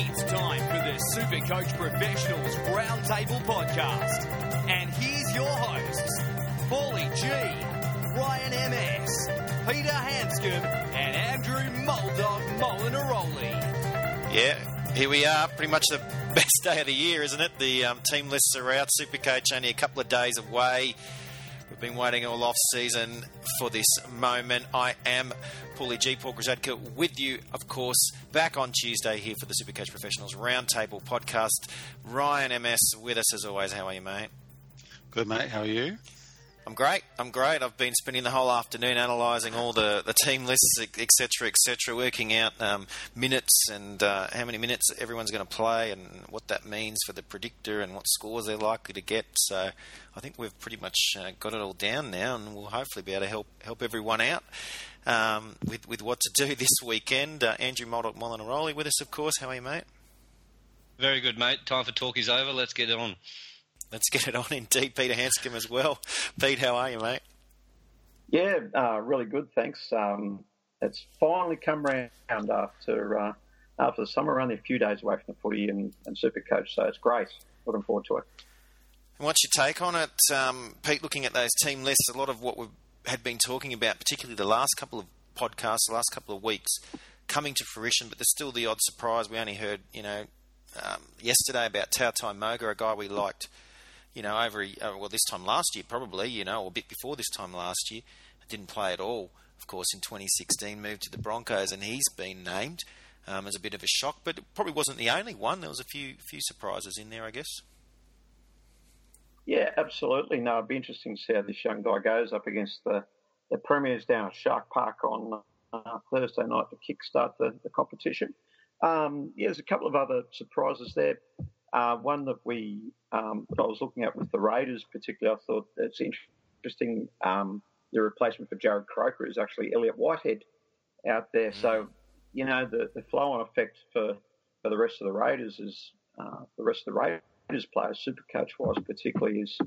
It's time for the Super Coach Professionals Roundtable Podcast. And here's your hosts, Paulie G, Ryan MS, Peter Hanscom, and Andrew Muldog Molinaroli. Yeah, here we are. Pretty much the best day of the year, isn't it? The um, team lists are out. Supercoach only a couple of days away. We've been waiting all off season for this moment. I am Paulie G. Paul Grozadka with you, of course, back on Tuesday here for the Supercoach Professionals Roundtable podcast. Ryan MS with us as always. How are you, mate? Good, mate. How are you? I'm great. I'm great. I've been spending the whole afternoon analysing all the, the team lists, etc., etc., working out um, minutes and uh, how many minutes everyone's going to play and what that means for the predictor and what scores they're likely to get. So I think we've pretty much uh, got it all down now, and we'll hopefully be able to help help everyone out. Um, with, with what to do this weekend. Uh, Andrew Molinaroli with us, of course. How are you, mate? Very good, mate. Time for talk is over. Let's get it on. Let's get it on indeed. Peter Hanscom as well. Pete, how are you, mate? Yeah, uh, really good, thanks. Um, it's finally come round after uh, after the summer. Only a few days away from the footy and, and Super Coach, so it's great. Looking forward to it. And what's your take on it, um, Pete? Looking at those team lists, a lot of what we had been talking about, particularly the last couple of podcasts, the last couple of weeks, coming to fruition. But there's still the odd surprise. We only heard, you know, um, yesterday about Tautau Moga, a guy we liked you know, over uh, well this time last year probably, you know, or a bit before this time last year, didn't play at all. Of course, in 2016, moved to the Broncos, and he's been named um, as a bit of a shock, but it probably wasn't the only one. There was a few few surprises in there, I guess. Yeah, absolutely. No, it'd be interesting to see how this young guy goes up against the the premiers down at Shark Park on uh, Thursday night to kickstart the, the competition. Um, yeah, there's a couple of other surprises there. Uh, one that we um, that I was looking at with the Raiders, particularly, I thought it's interesting. Um, the replacement for Jarrod Croker is actually Elliott Whitehead out there. So, you know, the, the flow on effect for, for the rest of the Raiders is uh, the rest of the Players, super coach wise, particularly, is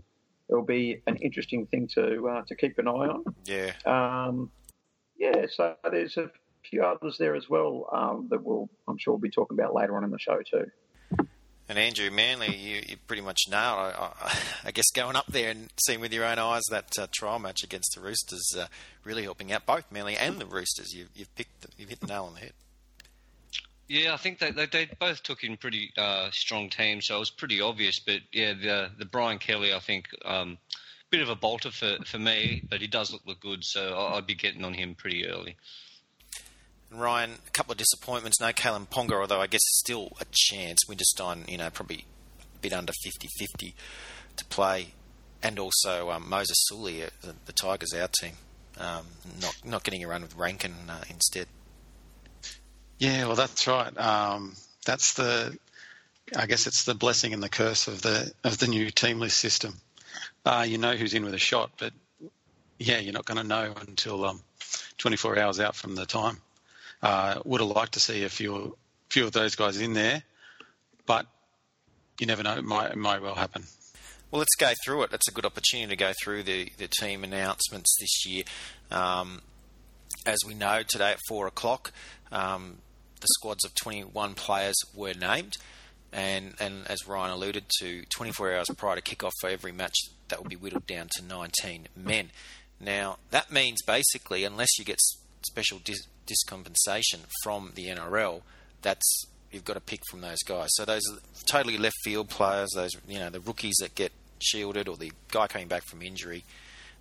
it'll be an interesting thing to uh, to keep an eye on. Yeah. Um, yeah. So there's a few others there as well um, that we'll I'm sure we'll be talking about later on in the show too. And Andrew Manly, you, you pretty much nailed. I, I, I, guess going up there and seeing with your own eyes that uh, trial match against the Roosters uh, really helping out both Manly and the Roosters. You, have picked, you've hit the nail on the head. Yeah, I think they they, they both took in pretty uh, strong teams, so it was pretty obvious. But yeah, the the Brian Kelly, I think, um, bit of a bolter for, for me, but he does look look good, so I'd be getting on him pretty early. Ryan, a couple of disappointments. No Kalyn Ponga, although I guess still a chance. Winterstein, you know, probably a bit under 50 50 to play. And also um, Moses Suli, uh, the, the, Tigers, our team, um, not not getting a run with Rankin uh, instead. Yeah, well, that's right. Um, that's the, I guess it's the blessing and the curse of the of the new team list system. Uh, you know who's in with a shot, but yeah, you're not going to know until um, 24 hours out from the time. Uh, would have liked to see a few few of those guys in there, but you never know; it might it might well happen. Well, let's go through it. It's a good opportunity to go through the, the team announcements this year. Um, as we know, today at four o'clock, um, the squads of 21 players were named, and, and as Ryan alluded to, 24 hours prior to kick-off for every match, that will be whittled down to 19 men. Now, that means basically, unless you get special dis- discompensation from the NRL, that's you've got to pick from those guys. So those totally left field players, those you know the rookies that get shielded, or the guy coming back from injury,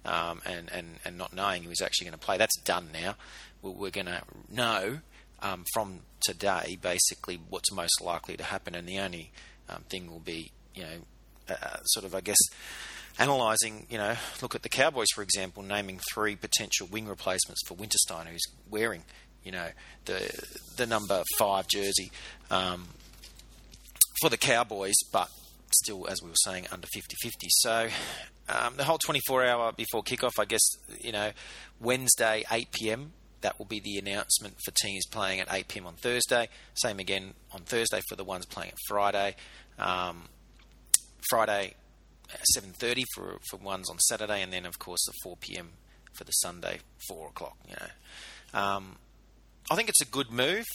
um, and and and not knowing who's actually going to play. That's done now. We're going to know um, from today basically what's most likely to happen, and the only um, thing will be you know uh, sort of I guess analysing, you know, look at the Cowboys, for example, naming three potential wing replacements for Winterstein, who's wearing, you know, the the number five jersey um, for the Cowboys, but still, as we were saying, under 50 50. So um, the whole 24 hour before kickoff, I guess, you know, Wednesday, 8 pm, that will be the announcement for teams playing at 8 pm on Thursday. Same again on Thursday for the ones playing at Friday. Um, Friday, 7:30 for for ones on Saturday, and then of course the 4 p.m. for the Sunday 4 o'clock. You know, um, I think it's a good move,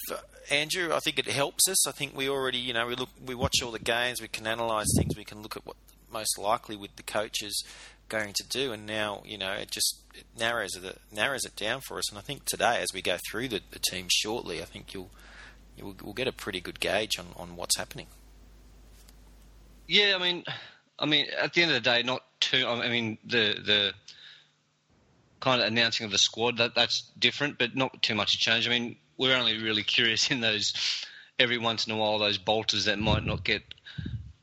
Andrew. I think it helps us. I think we already, you know, we look, we watch all the games, we can analyse things, we can look at what most likely with the coaches going to do, and now, you know, it just it narrows it narrows it down for us. And I think today, as we go through the, the team shortly, I think you'll you'll we'll get a pretty good gauge on, on what's happening. Yeah, I mean, I mean, at the end of the day, not too. I mean, the the kind of announcing of the squad that that's different, but not too much a change. I mean, we're only really curious in those every once in a while those bolters that might not get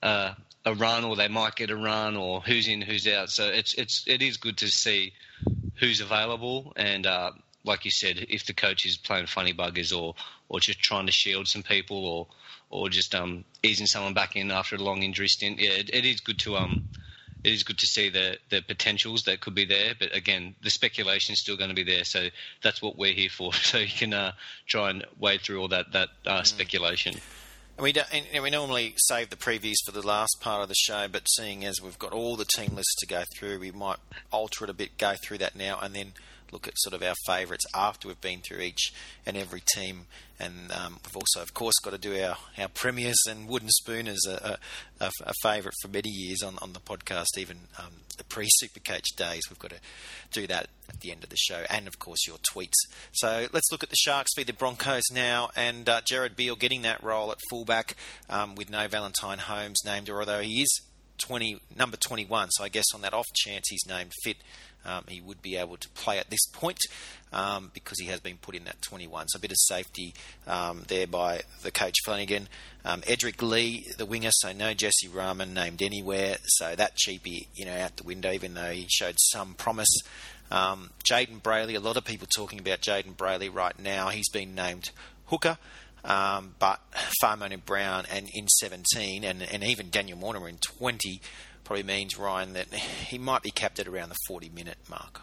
uh, a run or they might get a run or who's in who's out. So it's it's it is good to see who's available and. Uh, like you said, if the coach is playing funny buggers or, or just trying to shield some people or or just um, easing someone back in after a long injury stint, yeah, it, it is good to um, it is good to see the the potentials that could be there. But again, the speculation is still going to be there. So that's what we're here for. So you can uh, try and wade through all that that uh, mm. speculation. And we, and we normally save the previews for the last part of the show, but seeing as we've got all the team lists to go through, we might alter it a bit, go through that now, and then look at sort of our favourites after we've been through each and every team. And um, we've also, of course, got to do our, our premiers and wooden spoon as a, a, a favourite for many years on, on the podcast, even um, the pre Supercoach days. We've got to do that at the end of the show, and of course, your tweets. So let's look at the Sharks v the Broncos now, and uh, Jared Beale getting that role at fullback um, with no Valentine Holmes named, or although he is 20, number 21. So I guess on that off chance he's named fit, um, he would be able to play at this point um, because he has been put in that 21. So a bit of safety um, there by the coach Flanagan. Um, Edrick Lee, the winger, so no Jesse Ramien named anywhere. So that cheapie, you know, out the window, even though he showed some promise. Um, Jayden Brailey, a lot of people talking about Jayden Brailey right now. He's been named hooker. Um, but Fa'amanu Brown and in 17, and, and even Daniel Mortimer in 20 probably means, Ryan, that he might be capped at around the 40 minute mark.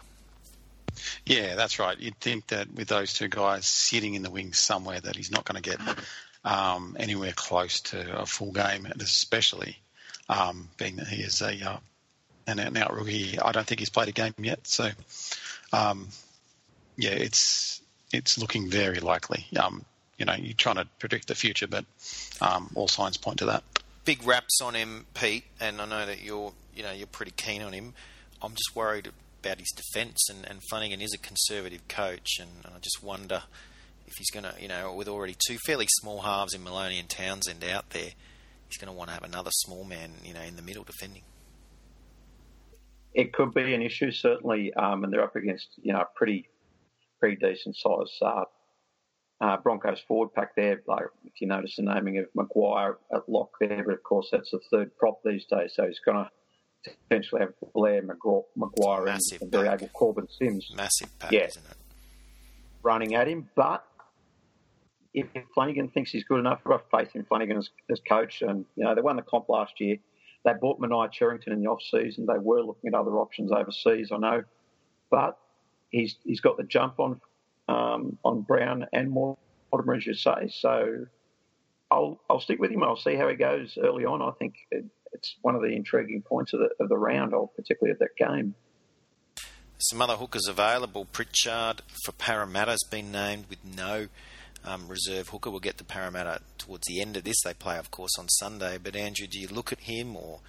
Yeah, that's right. You'd think that with those two guys sitting in the wings somewhere, that he's not going to get um, anywhere close to a full game, especially um, being that he is a uh, an out rookie. I don't think he's played a game yet, so um, yeah, it's it's looking very likely. Um, you know, you're trying to predict the future, but um, all signs point to that big raps on him, Pete, and I know that you're you know you're pretty keen on him. I'm just worried about his defence, and, and Flanagan is a conservative coach, and, and I just wonder if he's going to, you know, with already two fairly small halves in Maloney and Townsend out there, he's going to want to have another small man, you know, in the middle defending. It could be an issue, certainly, um, and they're up against, you know, a pretty, pretty decent size uh, uh, Broncos forward pack there. Like if you notice the naming of McGuire at lock there, but of course that's the third prop these days. So he's going to potentially have Blair, McGraw, McGuire, Massive and, and very able Korbin Sims. Massive pack, yeah, isn't it? Running at him, but if Flanagan thinks he's good enough, I've got faith in Flanagan as, as coach. And you know they won the comp last year. They bought Manaia Cherrington in the off season. They were looking at other options overseas, I know, but he's he's got the jump on um, on Brown and Mortimer, as you say. So I'll I'll stick with him. I'll see how he goes early on. I think it, it's one of the intriguing points of the of the round, or particularly of that game. Some other hookers available. Pritchard for Parramatta has been named with no um, reserve hooker. We'll get to Parramatta towards the end of this. They play, of course, on Sunday. But Andrew, do you look at him or,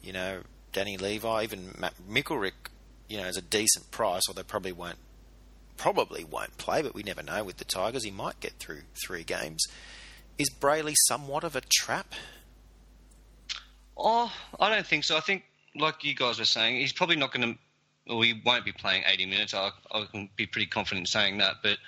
you know, Danny Levi, even Matt McIlwrick, you know, as a decent price, or they probably won't probably won't play, but we never know with the Tigers. He might get through three games. Is Brailey somewhat of a trap? Oh, I don't think so. I think, like you guys were saying, he's probably not going to, or he won't be playing 80 minutes. I, I can be pretty confident saying that. But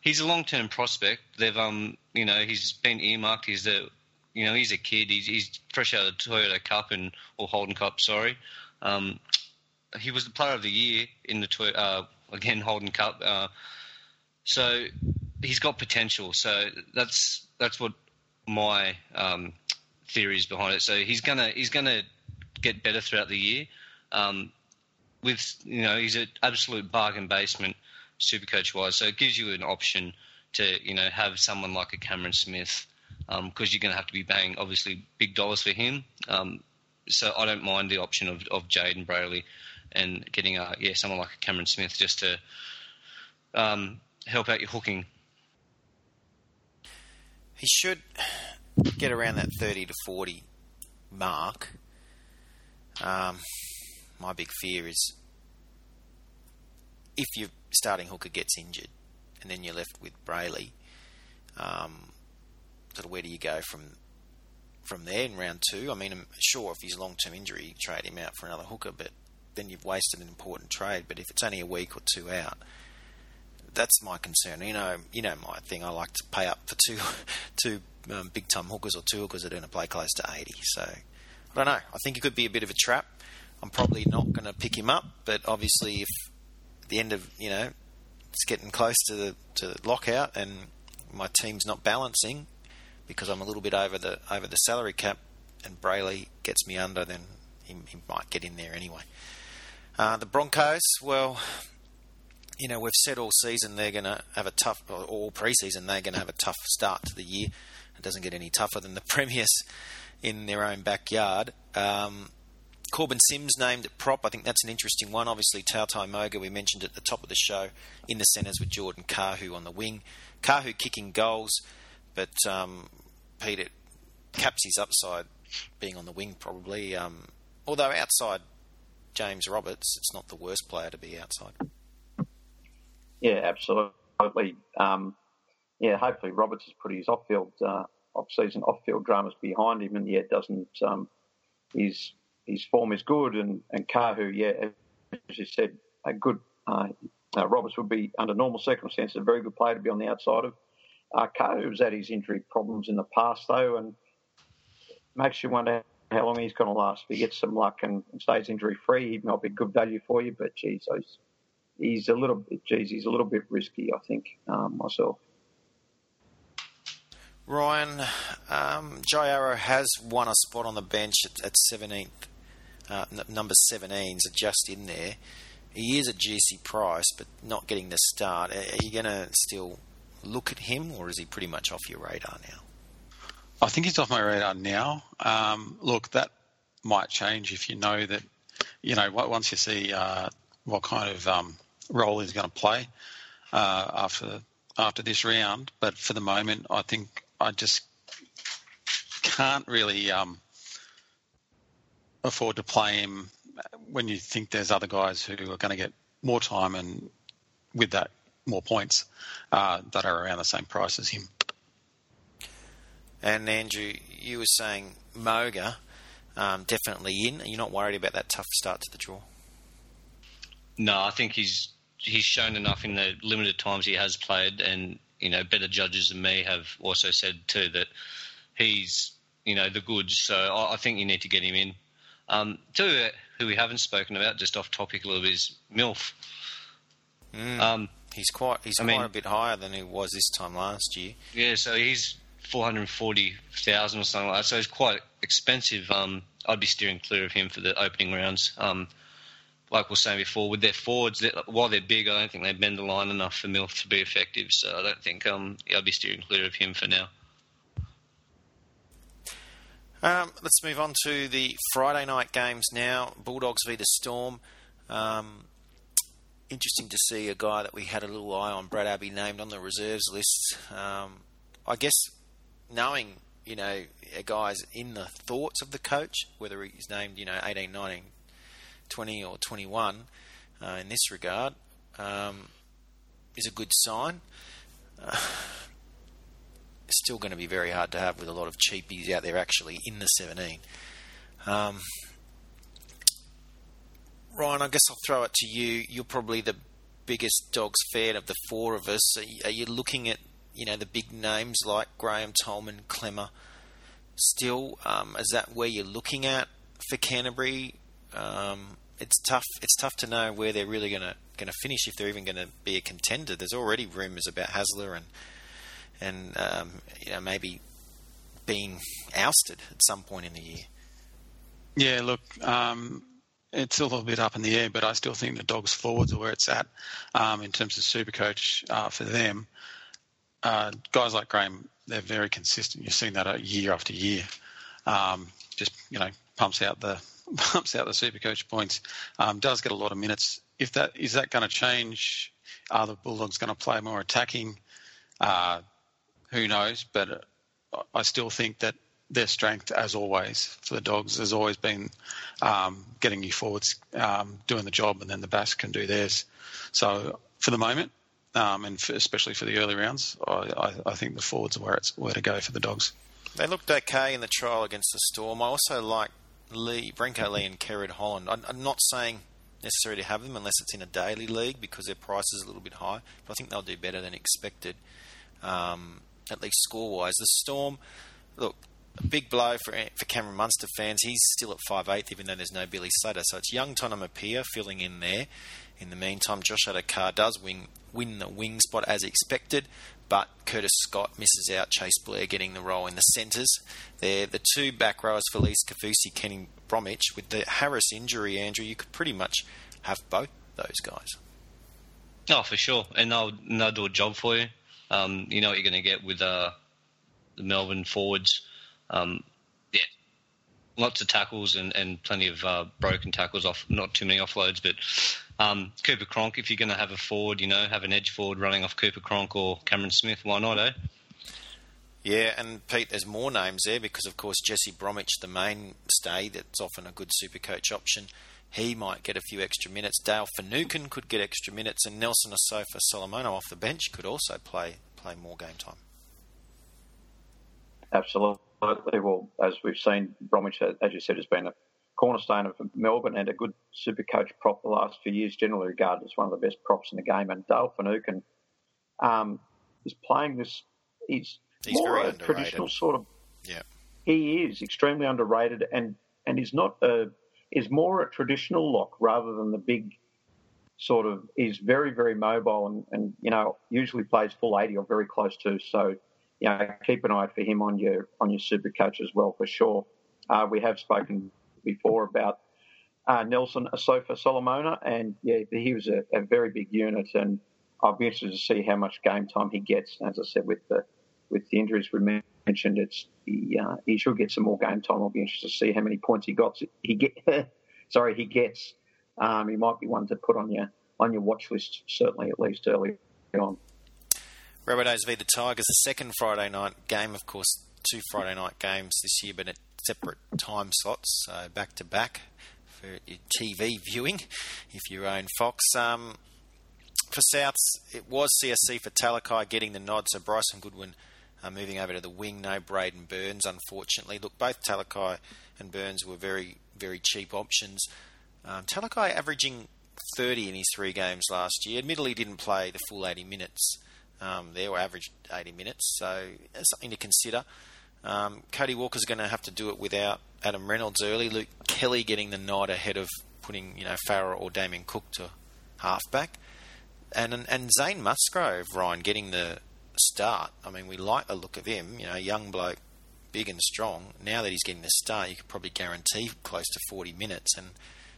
he's a long-term prospect. They've, um, you know, he's been earmarked. He's a, you know, he's a kid. He's, he's fresh out of the Toyota Cup and or Holden Cup. Sorry. Um, he was the player of the year in the uh, again Holden Cup. Uh, so he's got potential. So that's that's what my um, theories behind it. So he's gonna he's gonna get better throughout the year. Um, with you know he's an absolute bargain basement, super coach wise. So it gives you an option to you know have someone like a Cameron Smith because um, you're going to have to be paying obviously big dollars for him. Um, so I don't mind the option of of Jayden Brailey and getting a yeah someone like Cameron Smith just to um, help out your hooking. he should get around that 30 to 40 mark. Um, my big fear is if your starting hooker gets injured and then you're left with Brailey. um, sort of where do you go from from there in round two? I mean, I'm sure if he's a long term injury, trade him out for another hooker, but then you've wasted an important trade. But if it's only a week or two out, that's my concern. You know, you know my thing. I like to pay up for two, two um, big time hookers or two hookers that are going to play close to eighty. So I don't know. I think it could be a bit of a trap. I'm probably not going to pick him up, but obviously, if at the end of you know it's getting close to the to lockout and my team's not balancing because I'm a little bit over the over the salary cap, and Brailey gets me under, then he, he might get in there anyway. Uh, the Broncos, well, you know, we've said all season they're going to have a tough, or all preseason they're going to have a tough start to the year. It doesn't get any tougher than the Premiers in their own backyard. Um, Korbin Sims named at prop. I think that's an interesting one. Obviously, Tautau Moga, we mentioned at the top of the show, in the centres with Jordan Kahu on the wing. Kahu kicking goals, but um, Peter caps his upside being on the wing probably. Um, although outside James Roberts, it's not the worst player to be outside. Yeah, absolutely. Um, yeah, hopefully Roberts has put his off-field, uh, off-season off-field dramas behind him, and yeah, doesn't. Um, his his form is good, and and Kahu, yeah, as you said, a good. Uh, uh, Roberts would be under normal circumstances a very good player to be on the outside of. Uh, Kahu's had his injury problems in the past though, and makes you wonder how long he's going to last. If he gets some luck and, stays injury free, he might be good value for you. But geez, he's, he's a little bit, geez, he's a little bit risky, I think, um, myself. Ryan, um, Jai Arrow has won a spot on the bench at, at 17th, uh, n- number 17, so just in there. He is a juicy price, but not getting the start. Are you going to still look at him, or is he pretty much off your radar now? I think he's off my radar now. Um, look, that might change if you know that, you know, once you see uh, what kind of um, role he's going to play uh, after after this round. But for the moment, I think I just can't really um, afford to play him when you think there's other guys who are going to get more time and with that more points uh, that are around the same price as him. And Andrew, you were saying Moga um, definitely in. Are You're not worried about that tough start to the draw. No, I think he's he's shown enough in the limited times he has played, and you know, better judges than me have also said too that he's you know the goods. So I, I think you need to get him in. Um, two who we haven't spoken about, just off topic a little bit, is Milf. Mm. Um, he's quite he's I quite mean, a bit higher than he was this time last year. Yeah, so he's four hundred forty thousand or something like that. So he's quite expensive. Um, I'd be steering clear of him for the opening rounds. Um, like we were saying before, with their forwards, while they're big, I don't think they bend the line enough for Milf to be effective. So I don't think um, I'd be steering clear of him for now. Um, let's move on to the Friday night games now. Bulldogs v the Storm. Um, interesting to see a guy that we had a little eye on, Brad Abbey, named on the reserves list. Um, I guess knowing, you know, a guy's in the thoughts of the coach, whether he's named, you know, 18, 19, 20 or 21 uh, in this regard, um, is a good sign. Uh, it's still going to be very hard to have with a lot of cheapies out there actually in the 17. Um, Ryan, I guess I'll throw it to you. You're probably the biggest dogs fan of the four of us. Are you looking at you know the big names like Graham Tolman, Klemmer? Still, um, is that where you're looking at for Canterbury? Um, it's tough. It's tough to know where they're really going to going to finish if they're even going to be a contender. There's already rumours about Hasler and and um, you know maybe being ousted at some point in the year. Yeah, look, um, it's a little bit up in the air, but I still think the Dogs forwards are where it's at um, in terms of super coach uh, for them. Uh, guys like Graham, they're very consistent. You've seen that uh, year after year. Um, just you know, pumps out the pumps out the super coach points. Um, does get a lot of minutes. If that is that going to change? Are the Bulldogs going to play more attacking? Uh, who knows? But I still think that their strength, as always, for the Dogs has always been um, getting you forwards, um, doing the job, and then the backs can do theirs. So for the moment, um, and for, especially for the early rounds, I, I, I, think the forwards are where it's where to go for the Dogs. They looked okay in the trial against the Storm. I also like Lee, Brenko Lee, and Kerrod Holland. I'm, I'm not saying necessarily to have them unless it's in a daily league because their price is a little bit high. But I think they'll do better than expected, um, at least score wise. The Storm, look, a big blow for for Cameron Munster fans. He's still at five eighth, even though there's no Billy Slater. So it's young Tonumaipea filling in there. In the meantime, Josh Addo-Carr does win, win the wing spot as expected, but Curtis Scott misses out. Cheyse Blair getting the role in the centres. They're the two back rowers, Felise Kaufusi, Kenny Bromwich. With the Harris injury, Andrew, you could pretty much have both those guys. Oh, for sure. And they'll, they'll do a job for you. Um, you know what you're going to get with uh, the Melbourne forwards. Um, yeah, lots of tackles and, and plenty of uh, broken tackles off, not too many offloads, but um, Cooper Cronk, if you're going to have a forward, you know, have an edge forward running off Cooper Cronk or Cameron Smith, why not, eh? Yeah, and Pete, there's more names there because, of course, Jesse Bromwich, the mainstay, that's often a good super coach option. He might get a few extra minutes. Dale Finucane could get extra minutes, and Nelson Asofa Solomona off the bench could also play play more game time. Absolutely. Well, as we've seen, Bromwich, as you said, has been a cornerstone of Melbourne and a good super coach prop the last few years, generally regarded as one of the best props in the game. And Dale Finucane um, is playing this. He's, he's more a underrated. traditional sort of. Yeah. He is extremely underrated and and is not a is more a traditional lock rather than the big sort of is very very mobile and, and you know usually plays full 80 or very close to so you know keep an eye for him on your on your super coach as well for sure uh, we have spoken before about uh, Nelson Asofa Solomona and yeah he was a, a, very big unit and I'll be interested to see how much game time he gets. As I said with the with the injuries we mentioned it's he, uh, he should get some more game time. I'll be interested to see how many points he got. He get sorry he gets. Um, he might be one to put on your on your watch list, certainly at least early on. Rabbitohs v the Tigers, the second Friday night game, of course, two Friday night games this year, but at separate time slots, so back to back for TV viewing, if you own Fox. Um, for Souths, it was Siosifa Talakai getting the nod, so Bryson Goodwin uh, moving over to the wing. No Braidon Burns, unfortunately. Look, both Talakai and Burns were very, very cheap options. Um, Talakai averaging 30 in his three games last year. Admittedly, didn't play the full 80 minutes. Um, there, or averaged 80 minutes, so something to consider. Um, Cody Walker's going to have to do it without Adam Reynolds early. Luke Kelly getting the nod ahead of putting you know Farah or Damien Cook to halfback, and and Zane Musgrove, Ryan getting the start. I mean, we like the look of him. You know, young bloke, big and strong. Now that he's getting the start, you could probably guarantee close to 40 minutes and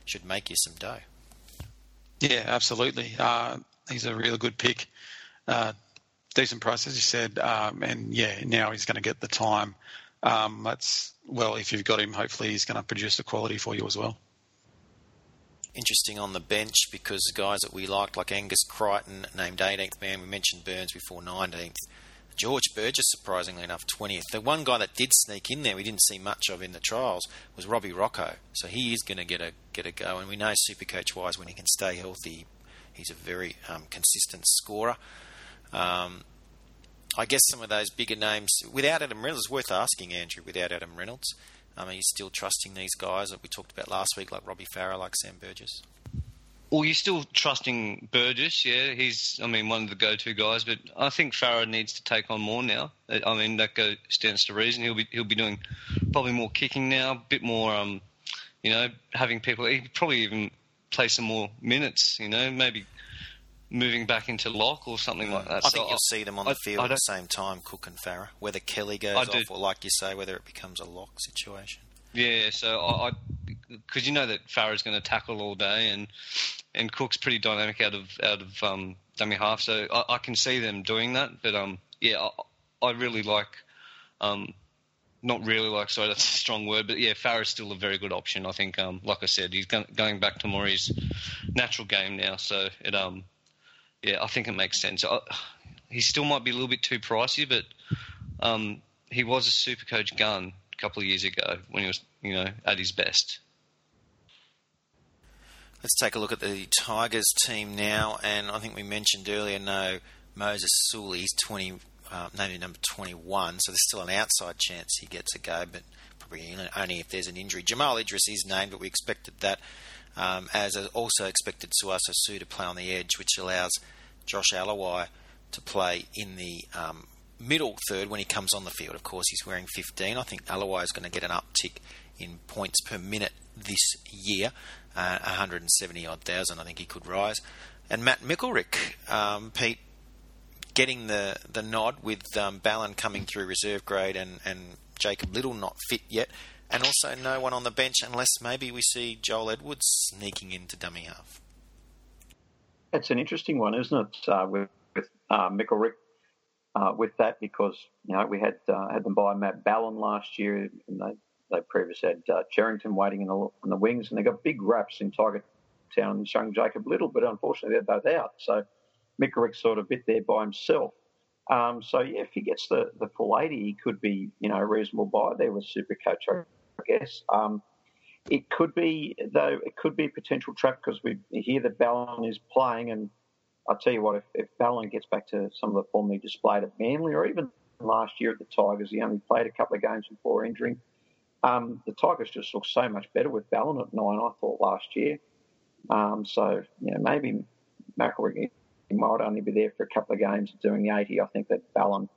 should make you some dough. Yeah, absolutely. Uh, he's a really good pick. Uh, decent price, as you said. Um, and yeah, now he's going to get the time. Um, that's, well, if you've got him, hopefully he's going to produce the quality for you as well. Interesting on the bench because guys that we liked, like Angus Crichton, named 18th man, we mentioned Burns before 19th. George Burgess, surprisingly enough, 20th. The one guy that did sneak in there, we didn't see much of in the trials, was Robbie Rochow. So he is going to get a get a go. And we know Supercoach wise, when he can stay healthy, he's a very um, consistent scorer. Um, I guess some of those bigger names, without Adam Reynolds, worth asking Andrew. Without Adam Reynolds, I mean, he's still trusting these guys that we talked about last week, like Robbie Farah, like Sam Burgess. Well, you're still trusting Burgess, yeah. He's, I mean, one of the go-to guys, but I think Farah needs to take on more now. I mean, that goes stands to reason. He'll be he'll be doing probably more kicking now, a bit more, um, you know, having people. He probably even play some more minutes. You know, maybe moving back into lock or something like that. I So think you'll see them on the I- field I at the same time, Cook and Farah. Whether Kelly goes I off, do. or like you say, whether it becomes a lock situation. Yeah, so I, because you know that Farah's going to tackle all day, and and Cook's pretty dynamic out of out of um, dummy half, so I, I can see them doing that. But um, yeah, I, I really like, um, not really like, sorry, that's a strong word, but yeah, Farah's still a very good option. I think, um, like I said, he's go- going back to more his natural game now, so it um, yeah, I think it makes sense. I, he still might be a little bit too pricey, but um, he was a super coach gun a couple of years ago when he was, you know, at his best. Let's take a look at the Tigers team now, and I think we mentioned earlier, no, Moses Suli, he's 20, uh, named number 21, so there's still an outside chance he gets a go, but probably only if there's an injury. Jamal Idris is named, but we expected that, um, as also expected Sauaso Sue to play on the edge, which allows Josh Aloiai to play in the um, middle third when he comes on the field. Of course, he's wearing 15. I think Aloiai is going to get an uptick in points per minute this year, uh, 170 odd thousand. I think he could rise. And Matt McIlwrick, um, Pete, getting the, the nod with um, Ballin coming through reserve grade and, and Jacob Liddle not fit yet, and also no one on the bench unless maybe we see Joel Edwards sneaking into dummy half. It's an interesting one, isn't it, uh, with, with uh, McIlwrick uh, with that because you know we had uh, had them buy Matt Ballin last year, and they they previously had uh, Cherrington waiting in the, in the wings, and they got big raps in Tiger Town and Jacob Liddle, but unfortunately they're both out. So McIlwrick sort of bit there by himself. Um, so yeah, if he gets the, the full 80, he could be you know a reasonable buy there with Supercoach, I guess. Um, it could be though it could be a potential trap because we hear that Ballin is playing and I'll tell you what, if, if Ballin gets back to some of the form he displayed at Manly or even last year at the Tigers, he only played a couple of games before injuring. Um, the Tigers just look so much better with Ballin at nine, I thought, last year. Um, so, you know, maybe McElroy might only be there for a couple of games doing the 80. I think that Ballin,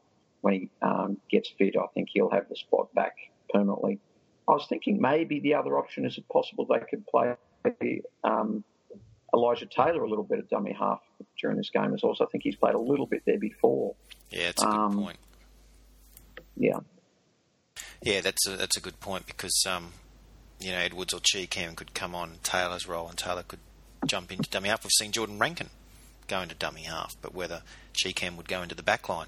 when he um, gets fit, I think he'll have the spot back permanently. I was thinking maybe the other option is it possible they could play um, Elijah Taylor a little bit at dummy half during this game as well. So I think he's played a little bit there before. Yeah, that's a good um, point. Yeah. Yeah, that's a, that's a good point because um, you know Edwards or Chee-Kam could come on Taylor's role and Taylor could jump into dummy half. We've seen Jordan Rankin go into dummy half, but whether Chee-Kam would go into the back line.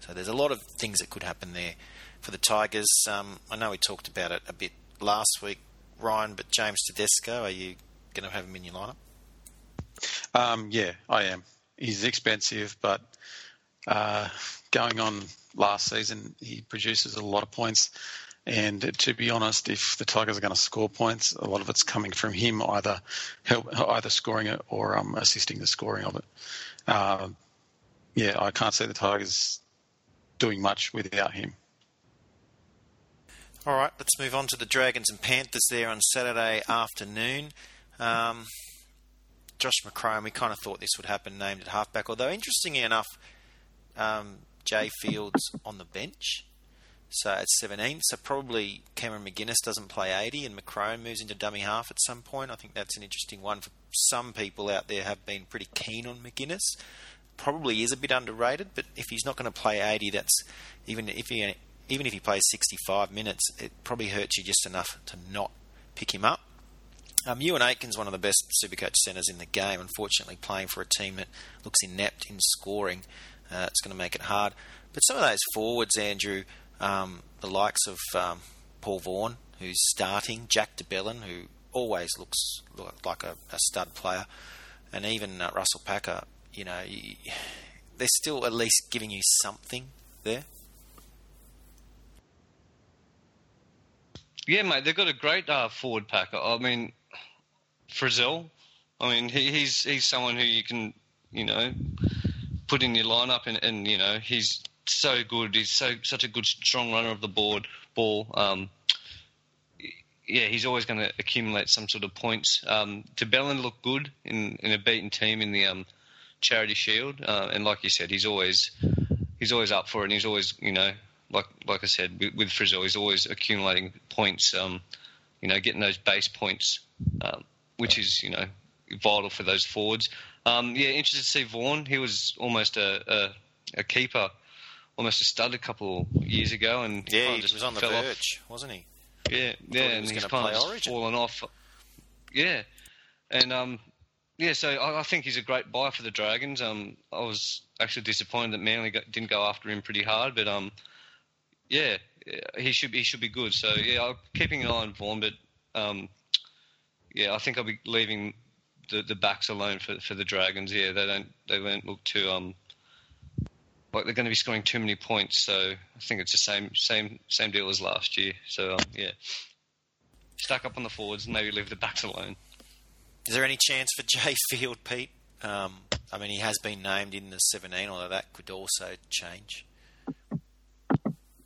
So there's a lot of things that could happen there for the Tigers. Um, I know we talked about it a bit last week, Ryan, but James Tedesco, are you going to have him in your lineup? Um, yeah, I am. He's expensive, but uh, going on last season, he produces a lot of points. And to be honest, if the Tigers are going to score points, a lot of it's coming from him, either help, either scoring it or um, assisting the scoring of it. Uh, yeah, I can't see the Tigers doing much without him. All right, let's move on to the Dragons and Panthers there on Saturday afternoon. Um, Josh McCrone, we kind of thought this would happen, named at halfback. Although, interestingly enough, um, Jai Fields on the bench. So at 17, so probably Cameron McInnes doesn't play 80 and McCrone moves into dummy half at some point. I think that's an interesting one for some people out there have been pretty keen on McInnes. Probably is a bit underrated, but if he's not going to play 80, that's even if he even if he plays 65 minutes, it probably hurts you just enough to not pick him up. Um, Euan Aitken's one of the best Supercoach centres in the game. Unfortunately, playing for a team that looks inept in scoring, uh, it's going to make it hard. But some of those forwards, Andrew, um, the likes of um, Paul Vaughan, who's starting, Jack de Belin, who always looks like a, a stud player, and even uh, Russell Packer, you know, you, they're still at least giving you something there. Yeah, mate, they've got a great uh, forward pack. I mean, Frizell. I mean, he, he's he's someone who you can you know put in your lineup, and, and you know he's so good. He's so such a good strong runner of the board ball. Um, yeah, he's always going to accumulate some sort of points. Um, de Belin looked good in, in a beaten team in the um, Charity Shield, uh, and like you said, he's always he's always up for it. and He's always you know like like I said with, with Frizell, he's always accumulating points. Um, you know, getting those base points. Um, which is you know vital for those forwards. Um, yeah, interested to see Vaughan. He was almost a, a, a keeper, almost a stud a couple years ago, and yeah, he was on the verge, off. wasn't he? Yeah, yeah, and he he's kind of Origin. fallen off. Yeah, and um, yeah, so I, I, think he's a great buy for the Dragons. Um, I was actually disappointed that Manly got, didn't go after him pretty hard, but um, yeah, he should he should be good. So yeah, I'm keeping an eye on Vaughan, but um, yeah, I think I'll be leaving the, the backs alone for for the Dragons. Yeah, they don't they won't look too um like they're going to be scoring too many points. So I think it's the same same same deal as last year. So um, yeah, stack up on the forwards and maybe leave the backs alone. Is there any chance for Jai Field, Pete? Um, I mean, he has been named in the 17, although that could also change.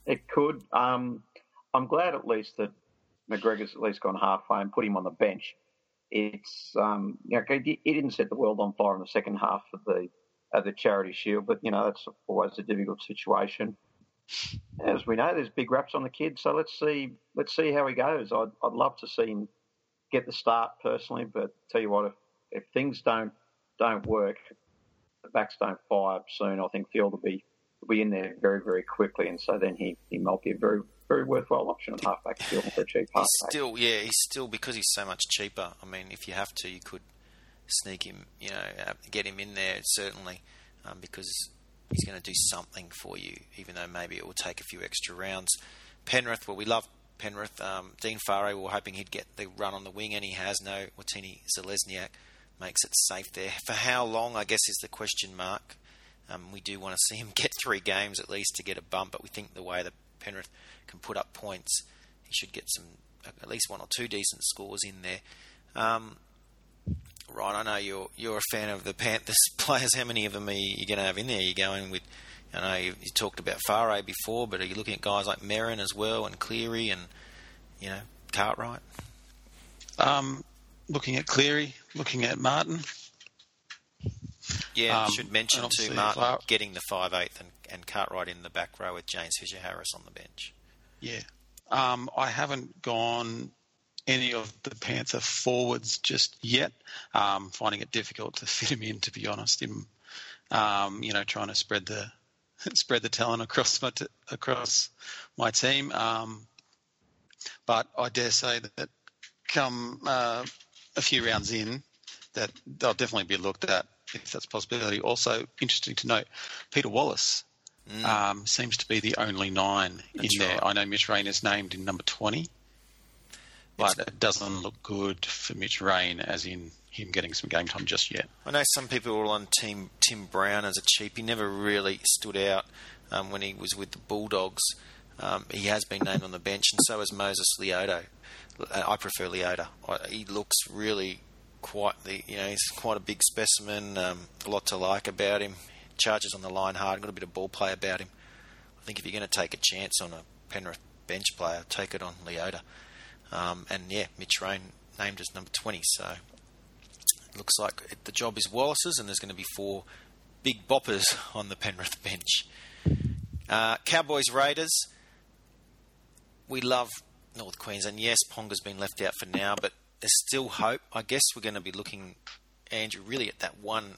It could. Um, I'm glad at least that McGregor's at least gone halfway and put him on the bench. It's um, you know, he didn't set the world on fire in the second half of the of the Charity Shield, but you know that's always a difficult situation. As we know, there's big raps on the kid, so let's see let's see how he goes. I'd I'd love to see him get the start personally, but tell you what, if, if things don't don't work, the backs don't fire soon. I think Field will be be in there very very quickly, and so then he he might be a very very worthwhile option at halfback field for a cheap halfback. He's still, yeah, he's still because he's so much cheaper. I mean, if you have to, you could sneak him, you know, get him in there certainly, um, because he's going to do something for you, even though maybe it will take a few extra rounds. Penrith, well, we love Penrith. Um, Dean Whare, we were hoping he'd get the run on the wing, and he has. No, Watene Zelezniak makes it safe there. For how long, I guess, is the question mark. Um, we do want to see him get three games at least to get a bump, but we think the way that Penrith can put up points, he should get some at least one or two decent scores in there. Um, right, I know you're you're a fan of the Panthers players. How many of them are you going to have in there? You're going with, I know you, you talked about Whare before, but are you looking at guys like Merrin as well and Cleary and you know Cartwright? Um, looking at Cleary, looking at Martin. Yeah, Um, I should mention too, Martin getting the five eighth and, and Cartwright in the back row with James Fisher Harris on the bench. Yeah. Um, I haven't gone any of the Panther forwards just yet. Um, finding it difficult to fit him in, to be honest. Him, um, you know, trying to spread the spread the talent across my t- across my team. Um, but I dare say that come uh, a few rounds in, that they'll definitely be looked at if that's a possibility. Also, interesting to note, Peter Wallace um, seems to be the only nine That's in there. right. I know Mitch Rein is named in number 20, but it doesn't look good for Mitch Rein, as in him getting some game time just yet. I know some people were on Team Tim Browne as a cheap. He never really stood out um, when he was with the Bulldogs. Um, he has been named on the bench, and so has Moses Leota. Uh, I prefer Leota. I, he looks really quite the you know he's quite a big specimen. Um, a lot to like about him. Charges on the line hard. Got a bit of ball play about him. I think if you're going to take a chance on a Penrith bench player, take it on Leota. Um, and yeah, Mitch Rein named as number 20. So it looks like it, the job is Wallace's, and there's going to be four big boppers on the Penrith bench. Uh, Cowboys Raiders. We love North Queensland. Yes, Ponga's been left out for now, but there's still hope. I guess we're going to be looking, Andrew, really at that one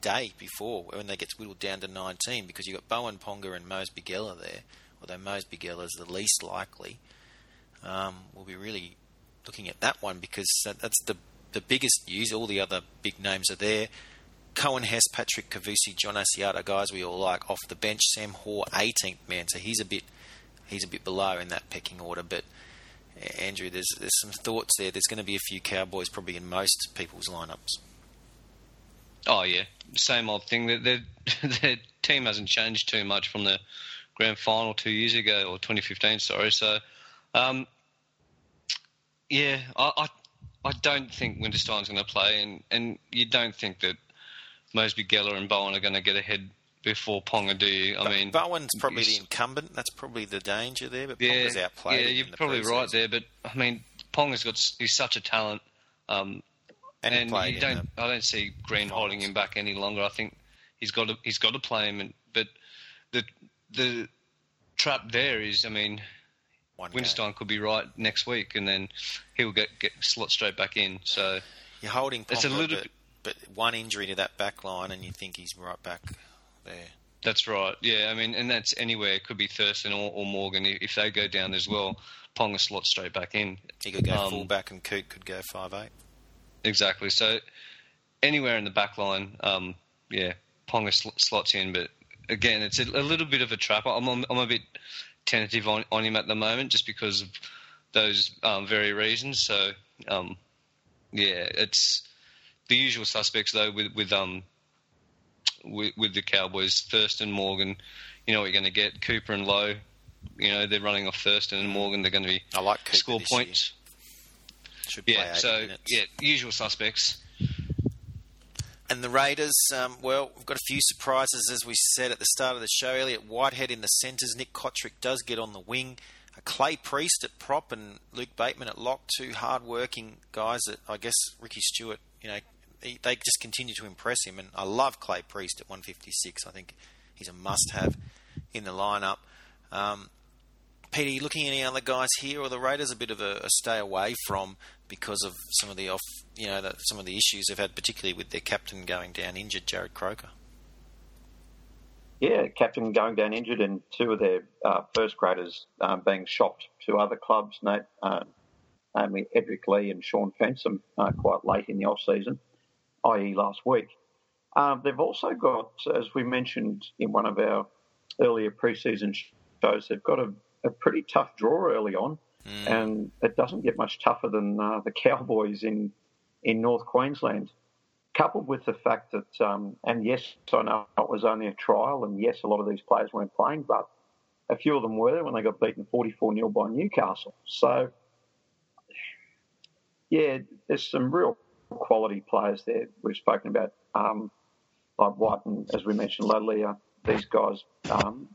day before when they get whittled down to 19 because you've got Bowen Ponga and Mose Bigella there, although Mose Bigella is the least likely. Um, we'll be really looking at that one because that, that's the the biggest news. All the other big names are there. Coen Hess, Patrick Kaufusi, John Asiata, guys we all like off the bench. Sam Hoare, 18th man, so he's a bit he's a bit below in that pecking order. But Andrew, there's there's some thoughts there. There's going to be a few Cowboys probably in most people's lineups. Oh yeah, same old thing. Their, their team hasn't changed too much from the grand final two years ago or 2015. Sorry, so um, yeah, I, I I don't think Winterstein's going to play, and and you don't think that Mosby Geller and Bowen are going to get ahead before Ponga, do you? I But mean, Bowen's probably the incumbent. That's probably the danger there. But yeah, Ponga's outplayed. yeah, you're the probably right there. But I mean, Ponga's got he's such a talent. Um, And, and you don't. I don't see Green holding him back any longer. I think he's got to. He's got to play him. And, but the the trap there is, I mean, one game. Winterstein could be right next week, and then he'll get get slot straight back in. So You're holding It's a little but, but one injury to that back line, and you think he's right back there. that's right. Yeah, I mean, and that's anywhere. It could be Thurston or, or Morgan if they go down as well. Ponga slot straight back in. He could go Um, fullback, and Coote could go five eight. Exactly. So anywhere in the back line, um, yeah, Ponga sl- slots in. But again, it's a, a little bit of a trap. I'm, I'm, I'm a bit tentative on, on him at the moment just because of those um, very reasons. So um, yeah, it's the usual suspects though with with um, with, with the Cowboys. Thurston, Morgan, you know what you're going to get. Cooper and Lowe, you know they're running off Thurston and Morgan. They're going to be I like Cooper score points. Should play Yeah, so minutes. yeah, usual suspects. And the Raiders, um, well, we've got a few surprises, as we said at the start of the show. Elliott Whitehead in the centres. Nick Cotric does get on the wing. Clay Priest at prop and Luke Bateman at lock. Two hard-working guys that I guess Ricky Stuart, you know, he, they just continue to impress him. And I love Clay Priest at 156. I think he's a must-have in the lineup. Um, Peter, you looking at any other guys here, or the Raiders a bit of a, a stay away from because of some of the off, you know, the, some of the issues they've had, particularly with their captain going down injured, Jarrod Croker. Yeah, captain going down injured, and two of their uh, first graders um, being shopped to other clubs. Nate, uh, namely Edrick Lee and Shaun Fensom, uh, quite late in the off season, i.e., last week. Um, they've also got, as we mentioned in one of our earlier preseason shows, they've got a, a pretty tough draw early on, and it doesn't get much tougher than uh, the Cowboys in in North Queensland coupled with the fact that, um, and yes, I know it was only a trial, and yes, a lot of these players weren't playing, but a few of them were when they got beaten 44 0 by Newcastle. So, yeah, there's some real quality players there. We've spoken about, um, like White and, as we mentioned, Ladley, these guys, um,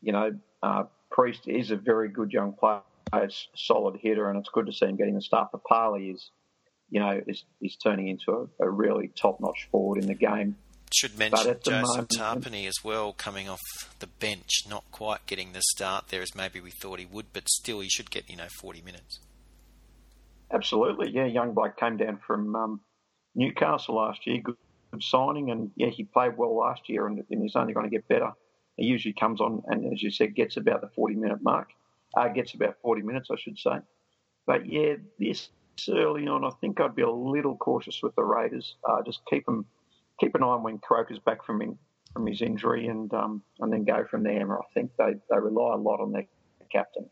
you know, uh, Priest is a very good young player, a solid hitter, and it's good to see him getting the start. But Parley is you know, is, is turning into a, a really top-notch forward in the game. Should mention Joseph moment- Tapine as well, coming off the bench, not quite getting the start there as maybe we thought he would, but still he should get, you know, 40 minutes. Absolutely, yeah. Young bloke came down from um, Newcastle last year, good, good signing, and yeah, he played well last year, and, and he's only going to get better. He usually comes on, and as you said, gets about the 40-minute mark. Uh, gets about 40 minutes, I should say. But yeah, this early on, I think I'd be a little cautious with the Raiders. Uh, just keep them, keep an eye on when Croker's back from in, from his injury, and um, and then go from there. I think they, they rely a lot on their captain.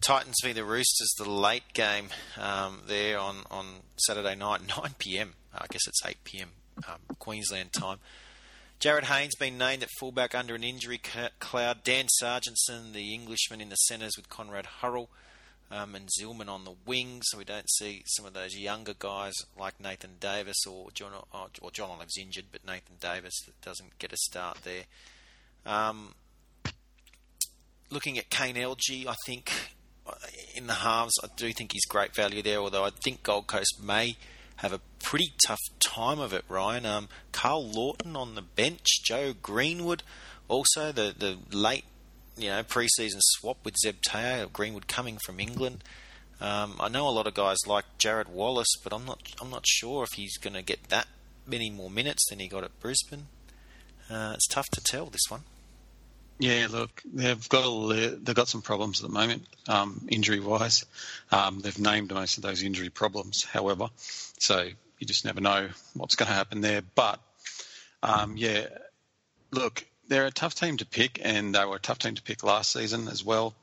Titans v the Roosters, the late game um, there on, on Saturday night, 9 pm. I guess it's 8 pm um, Queensland time. Jarryd Hayne's been named at fullback under an injury cloud. Dan Sarginson, the Englishman in the centres with Conrad Hurrell um, and Zillman on the wing, so we don't see some of those younger guys like Nathan Davis or John. Oh, or John Olive's injured, but Nathan Davis doesn't get a start there. Um, looking at Kane Elgey, I think uh, in the halves, I do think he's great value there. Although I think Gold Coast may have a pretty tough time of it. Ryan, um, Karl Lawton on the bench, Joe Greenwood, also the the late you know preseason swap with Zeb Taia, Greenwood coming from England. Um, I know a lot of guys like Jarrod Wallace, but I'm not I'm not sure if he's going to get that many more minutes than he got at Brisbane. Uh, it's tough to tell this one. Yeah, look, they've got a, they've got some problems at the moment, um, injury wise. Um, they've named most of those injury problems, however, so you just never know what's going to happen there. But um, yeah, look, they're a tough team to pick, and they were a tough team to pick last season as well.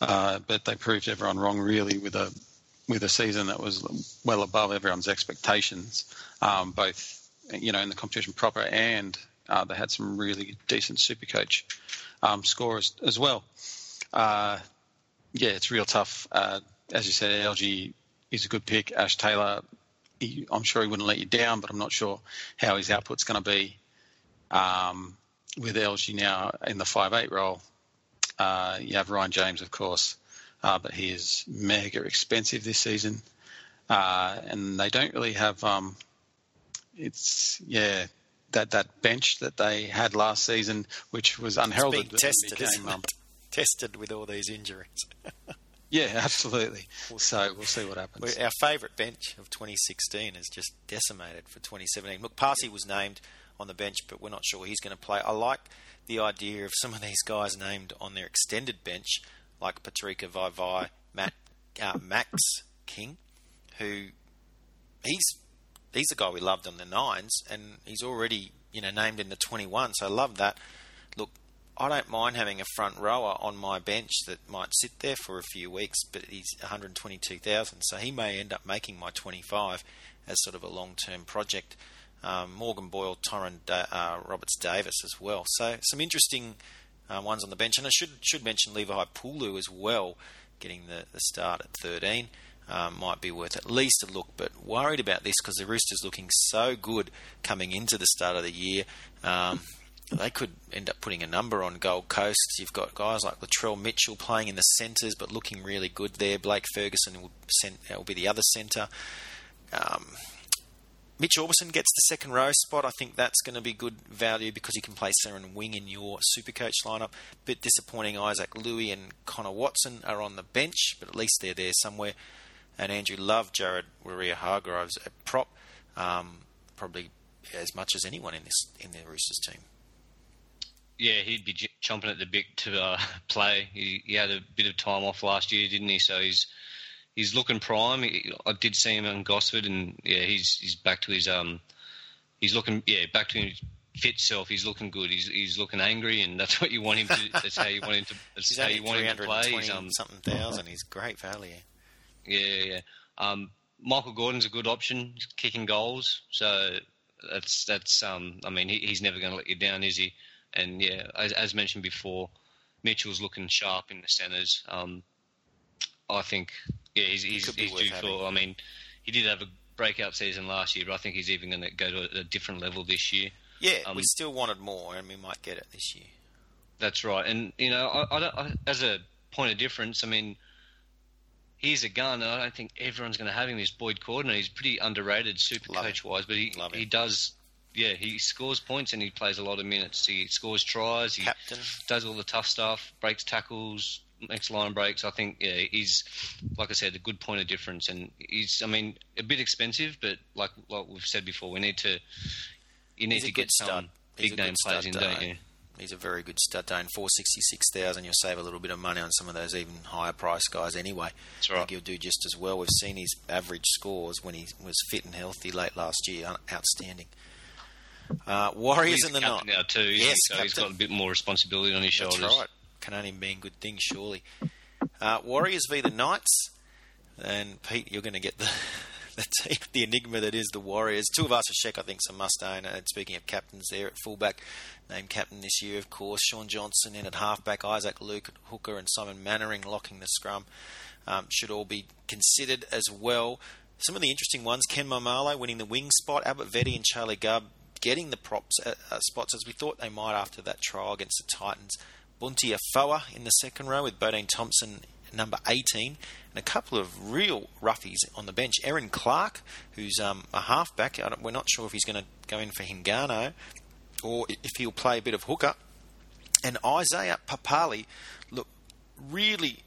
Uh, but they proved everyone wrong, really, with a with a season that was well above everyone's expectations, um, both you know in the competition proper and uh, they had some really decent super coach um, as well. Uh, yeah, it's real tough. Uh, as you said, Elgey is a good pick. Ash Taylor, he, I'm sure he wouldn't let you down, but I'm not sure how his output's going to be um, with Elgey now in the five eight role. Uh, you have Ryan James, of course, uh, but he is mega expensive this season, uh, and they don't really have. Um, it's yeah that that bench that they had last season, which was unheralded. Tested, became, isn't um? Tested with all these injuries. Yeah, absolutely. So we'll see what happens. Our favourite bench of 2016 is just decimated for 2017. Look, Paasi was named on the bench, but we're not sure he's going to play. I like the idea of some of these guys named on their extended bench, like Patrika Vai Matt uh, Max King, who he's he's the guy we loved on the nines, and he's already you know named in the 21. So I love that. Look, I don't mind having a front rower on my bench that might sit there for a few weeks, but he's 122,000, so he may end up making my 25 as sort of a long-term project. um, Morgan Boyle, Tyron da- uh, Roberts Davis as well. So some interesting uh, ones on the bench. And I should should mention Levi Pulu as well, getting the, the start at 13. Um, might be worth at least a look, but worried about this because the Roosters looking so good coming into the start of the year. Um, they could end up putting a number on Gold Coast. You've got guys like Latrell Mitchell playing in the centres, but looking really good there. Blake Ferguson will, send, will be the other centre. Um, Mitch Aubusson gets the second row spot. I think that's going to be good value because he can play center and wing in your Supercoach lineup. Bit disappointing, Isaac Liu and Connor Watson are on the bench, but at least they're there somewhere. And Andrew loved Jared Waerea-Hargreaves at prop, um, probably as much as anyone in this in the Roosters team. Yeah, he'd be j- chomping at the bit to uh, play. He, he, had a bit of time off last year, didn't he? So he's he's looking prime. He, I did see him in Gosford, and yeah, he's he's back to his um, he's looking yeah back to his fit self. He's looking good. He's he's looking angry, and that's what you want him to. That's how you want him to. That's he's how you want him to play. He's um, something thousand. He's great value. Yeah, yeah. Um, Michael Gordon's a good option, he's kicking goals. So that's that's um. I mean, he, he's never going to let you down, is he? And yeah, as, as mentioned before, Mitchell's looking sharp in the centres. Um, I think yeah, he's he's, he's due having. for. I mean, he did have a breakout season last year, but I think he's even going to go to a different level this year. Yeah, um, we still wanted more, and we might get it this year. That's right, and you know, I, I, I, as a point of difference, I mean, he's a gun, and I don't think everyone's going to have him. Is Boyd Cordner? He's pretty underrated, super Love coach wise, but he he does. Yeah, he scores points and he plays a lot of minutes. He scores tries. He Captain. does all the tough stuff, breaks tackles, makes line breaks. I think yeah, he's like I said, a good point of difference, and he's I mean a bit expensive, but like like we've said before, we need to you need he's to get some big name players in, don't you? He's a very good stud, Dane. Four sixty six thousand. You'll save a little bit of money on some of those even higher price guys anyway. That's right. I think he'll do just as well. We've seen his average scores when he was fit and healthy late last year. Outstanding. Uh, Warriors in the night now too. Yes, so he's got a bit more responsibility on his shoulders. That's right can only mean good things, surely. Uh, Warriors v the Knights, and Pete, you're going to get the the, team, the enigma that is the Warriors. Tuivasa Sheck, I think, some must own. And speaking of captains, there at fullback, named captain this year, of course, Shaun Johnson, and at halfback, Isaac Luke hooker, and Simon Mannering locking the scrum. Um, should all be considered as well. Some of the interesting ones: Ken Maumalo winning the wing spot, Albert Vete and Charlie Gubb getting the props uh, uh, spots as we thought they might after that trial against the Titans. Bunty Afoa in the second row with Bodene Thompson number 18 and a couple of real roughies on the bench. Erin Clark, who's um, a halfback. we're not sure if he's going to go in for Hingano or if he'll play a bit of hooker. And Isaiah Papali, look, really,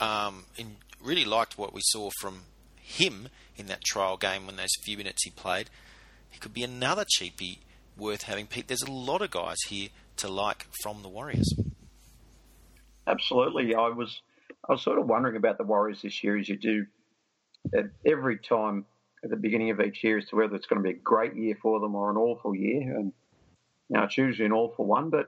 um, in, really liked what we saw from him in that trial game when those few minutes he played. He could be another cheapie worth having. Pete, there's a lot of guys here to like from the Warriors. Absolutely. I was I was sort of wondering about the Warriors this year, as you do every time at the beginning of each year, as to whether it's going to be a great year for them or an awful year. And now it's usually an awful one, but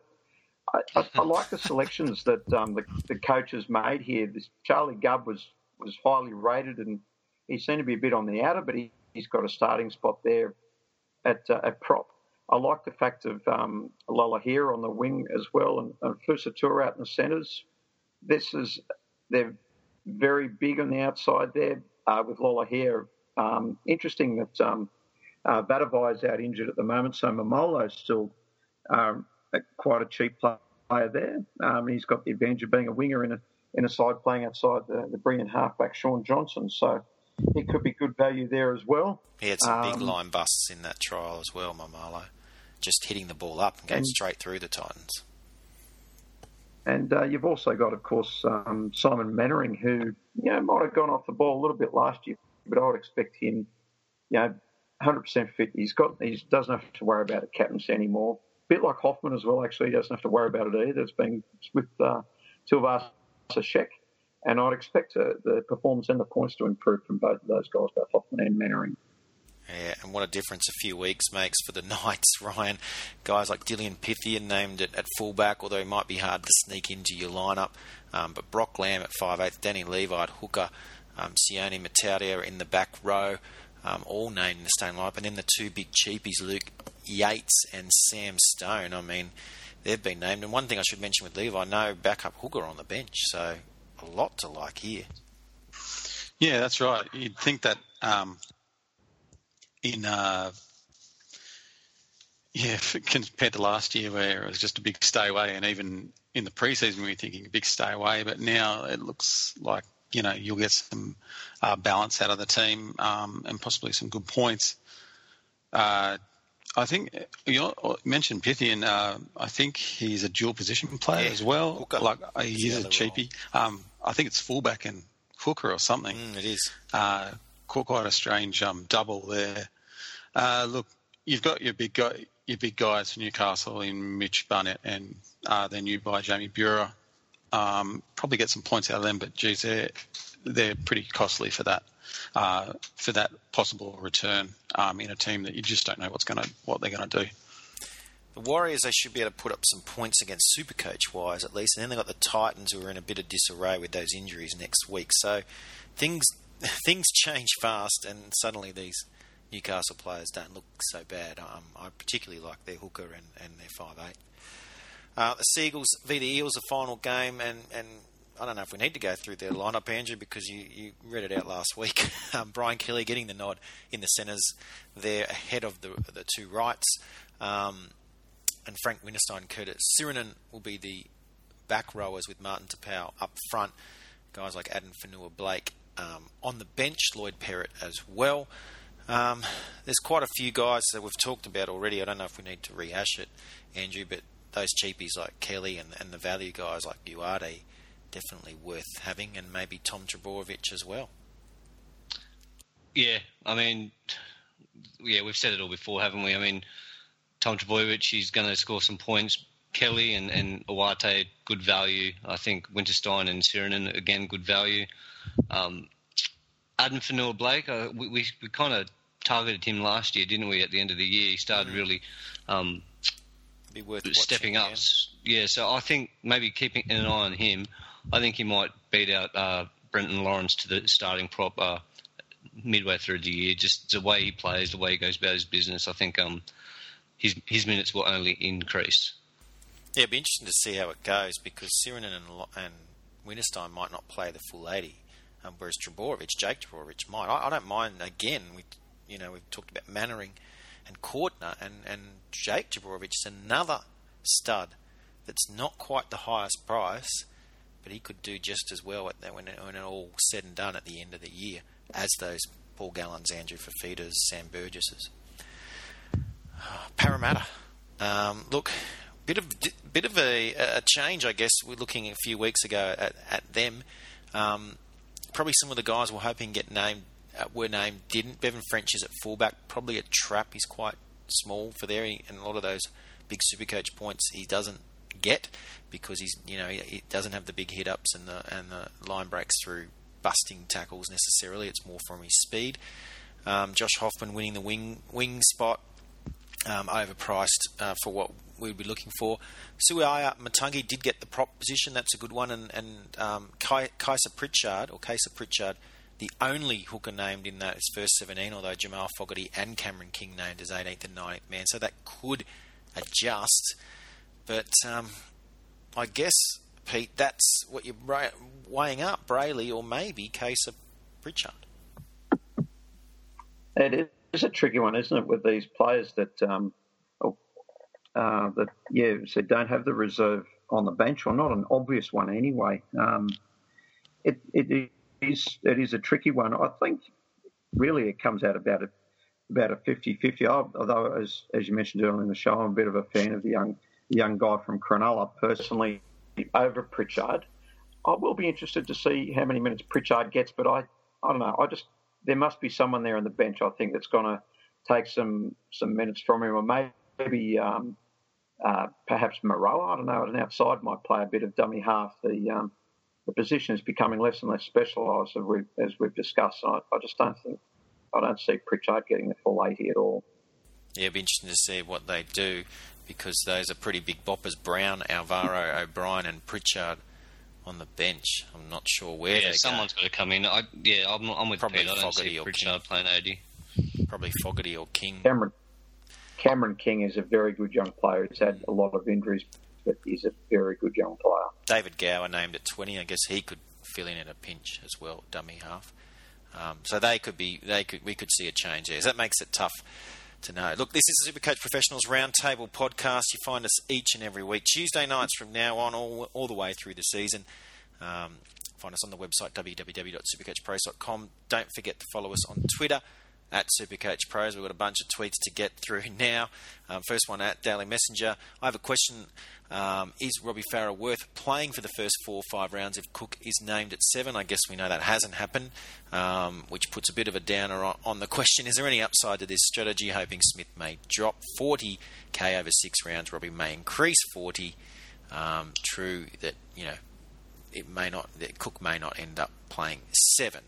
I, I, I like the selections that um, the, the coaches made here. This Charlie Gubb was was highly rated, and he seemed to be a bit on the outer, but he, has got a starting spot there at uh, at prop. I like the fact of um, here on the wing as well, and, and Fusitu'a out in the centres. This is they're very big on the outside there uh, with Lolohea. Um, interesting that um, uh, is out injured at the moment, so Maumalo's still um, quite a cheap player there. Um, he's got the advantage of being a winger in a in a side playing outside the, the brilliant halfback Shaun Johnson. So it could be good value there as well. He had some big um, line busts in that trial as well, Maumalo just hitting the ball up and going and, straight through the Titans. And uh, you've also got, of course, um, Simon Mannering, who you know might have gone off the ball a little bit last year, but I would expect him, you know, 100% fit. He's got, he doesn't have to worry about a captaincy anymore. A bit like Hoffman as well. Actually, he doesn't have to worry about it either. It's been with uh, Tuivasa Sheck, and I'd expect uh, the performance and the points to improve from both of those guys, both Hoffman and Mannering. Yeah, and what a difference a few weeks makes for the Knights, Ryan. Guys like Dylan Phythian named at, at fullback, although he might be hard to sneak into your lineup. Um, but Brock Lamb at 5'8", Danny Levi at hooker, um, Sione in the back row. um, all named in the starting lineup, and then the two big cheapies, Luke Yates and Sam Stone. I mean, they've been named. And one thing I should mention with Levi, no backup hooker on the bench, so a lot to like here. Yeah, that's right. You'd think that um, in uh, yeah, compared to last year where it was just a big stay away, and even in the preseason we were thinking a big stay away, but now it looks like you know you'll get some uh, balance out of the team um, and possibly some good points. Uh, I think you mentioned Phythian. Uh, I think he's a dual position player Yeah, as well. hooker. Like uh, It's he is the a cheapie. Um, I think it's fullback and hooker or something. Mm, it is. Quite a strange um, double there. Uh, look, you've got your big guy, your big guys for Newcastle in Mitch Barnett and uh, their new buy Jamie Buhrer. Um, probably get some points out of them, but geez, they're they're pretty costly for that uh, for that possible return um, in a team that you just don't know what's going to what they're going to do. The Warriors, they should be able to put up some points against Supercoach wise, at least. And then they've got the Titans, who are in a bit of disarray with those injuries next week. So things things change fast, and suddenly these Newcastle players don't look so bad. Um, I particularly like their hooker and, and their five eight. Uh, the Seagulls v the Eels, the final game, and, and I don't know if we need to go through their lineup, Andrew, because you, you read it out last week. Um, Brian Kelly getting the nod in the centres there ahead of the the two rights. Um, and Frank Winterstein, Curtis Sironen will be the back rowers with Martin Taupau up front. Guys like Adam Fanua Blake um, on the bench, Lloyd Perrett as well. Um, there's quite a few guys that we've talked about already. I don't know if we need to rehash it, Andrew, but those cheapies like Kelly and, and the value guys like Uate definitely worth having, and maybe Tom Trbojevic as well. Yeah, I mean, yeah, we've said it all before, haven't we? I mean, Tom Trbojevic, he's going to score some points. Kelly and, and Uate, good value. I think Winterstein and Sironen, again, good value. Um, Addin Fonua-Blake, uh, we, we, we kind of targeted him last year, didn't we, at the end of the year? He started really um, Be worth stepping watching, up. yeah. Yeah, so I think maybe keeping an eye on him. I think he might beat out uh, Brenton Lawrence to the starting prop uh, midway through the year. Just the way he plays, the way he goes about his business. I think um, his his minutes will only increase. Yeah, it'd be interesting to see how it goes because Sironen and, and Winterstein might not play the full 80, um, whereas Trbojevic, Jake Trbojevic might. I, I don't mind, again, we, you know, we've talked about Mannering and Cordner, and, and Jake Trbojevic is another stud that's not quite the highest price, but he could do just as well at that when, when it all said and done at the end of the year as those Paul Gallens, Andrew Fifitas, Sam Burgesses. Parramatta. Um, look, bit of bit of a, a change, I guess. We're looking a few weeks ago at, at them. Um, probably some of the guys we're hoping get named uh, were named didn't. Bevan French is at fullback, probably a trap. He's quite small for there, and a lot of those big Supercoach points he doesn't get because he's you know he, he doesn't have the big hit ups and the and the line breaks through busting tackles necessarily. It's more from his speed. Um, Josh Hoffman winning the wing wing spot um, overpriced uh, for what we'd be looking for. Suaia Matagi did get the prop position. That's a good one. And, and um, Kai, Kaysa Pritchard, or Kaysa Pritchard, the only hooker named in those first 17, although Jamal Fogarty and Cameron King named as 18th and 19th man. So that could adjust. But um, I guess, Pete, that's what you're weighing up, Brailey or maybe Kaysa Pritchard. It is a tricky one, isn't it, with these players that um, uh, that yeah, so don't have the reserve on the bench, or not an obvious one anyway. Um, it, it is it is a tricky one. I think really it comes out about a about a 50-50. Although as as you mentioned earlier in the show, I'm a bit of a fan of the young young guy from Cronulla personally over Pritchard. I will be interested to see how many minutes Pritchard gets, but I I don't know. I just there must be someone there on the bench. I think that's going to take some some minutes from him, or maybe um, uh, perhaps Moeroa. I don't know. An outside might play a bit of dummy half. The um, the position is becoming less and less specialised as we've, as we've discussed. I, I just don't think I don't see Pritchard getting the full eighty at all. Yeah, it'll be interesting to see what they do because those are pretty big boppers. Brown, Alvaro, O'Brien, and Pritchard on the bench. I'm not sure where Yeah, they someone's got to come in. I, yeah, I'm, I'm with Probably Pete. I don't Fogarty see or Pritchard playing 80. Probably Fogarty or King. Cameron Cameron King is a very good young player. He's had a lot of injuries, but he's a very good young player. David Gower named at 20. I guess he could fill in at a pinch as well, dummy half. Um, so they could be, they could, we could see a change there. So that makes it tough to know. Look, this is the Supercoach Professionals Roundtable podcast. You find us each and every week, Tuesday nights from now on, all, all the way through the season. Um, find us on the website www.supercoachpros.com. Don't forget to follow us on Twitter at Supercoach Pros. We've got a bunch of tweets to get through now. Um, first one at Daily Messenger. I have a question. Um, is Robbie Farah worth playing for the first four or five rounds if Cook is named at seven? I guess we know that hasn't happened, um, which puts a bit of a downer on, on, the question. Is there any upside to this strategy? Hoping Smith may drop 40k over six rounds. Robbie may increase 40. Um, true that, you know, it may not, that Cook may not end up playing seven.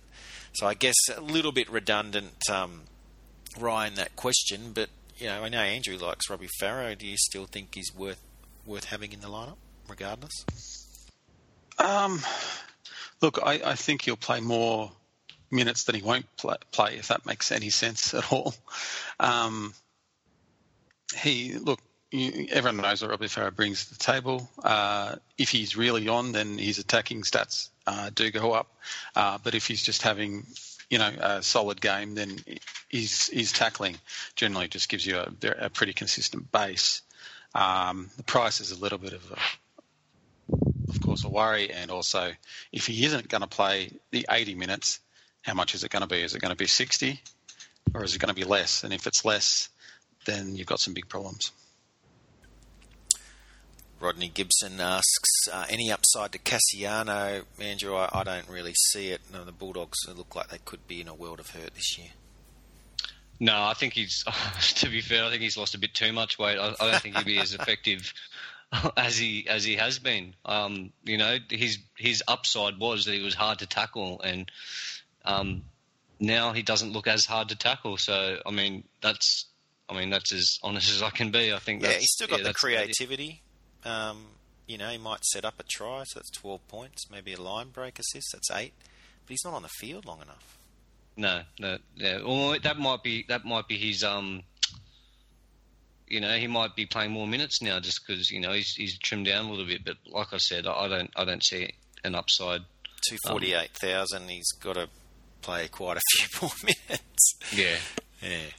So I guess a little bit redundant, um, Ryan, that question. But you know, I know Andrew likes Robbie Farah. Do you still think he's worth worth having in the lineup, regardless? Um, look, I, I think he'll play more minutes than he won't play, play if that makes any sense at all. Um, he look. Everyone knows what Robbie Farah brings to the table. Uh, if he's really on, then his attacking stats uh, do go up. Uh, but if he's just having, you know, a solid game, then his, his tackling generally just gives you a, a pretty consistent base. Um, the price is a little bit of a, of course, a worry. And also, if he isn't going to play the 80 minutes, how much is it going to be? Is it going to be 60 or is it going to be less? And if it's less, then you've got some big problems. Rodney Gibson asks, uh, any upside to Kasiano? Andrew, I, I don't really see it. No, the Bulldogs look like they could be in a world of hurt this year. No, I think he's. To be fair, I think he's lost a bit too much weight. I, I don't think he'll be as effective as he as he has been. Um, you know, his his upside was that he was hard to tackle, and um, now he doesn't look as hard to tackle. So, I mean, that's I mean, that's as honest as I can be. I think. Yeah, he's still got yeah, the creativity. Um, you know, he might set up a try, so that's 12 points. Maybe a line break assist, that's eight. But he's not on the field long enough. No, no, yeah. Well, that might be that might be his. Um, you know, he might be playing more minutes now just because you know he's he's trimmed down a little bit. But like I said, I don't I don't see an upside. Two forty eight thousand. Um, he's got to play quite a few more minutes. Yeah, yeah.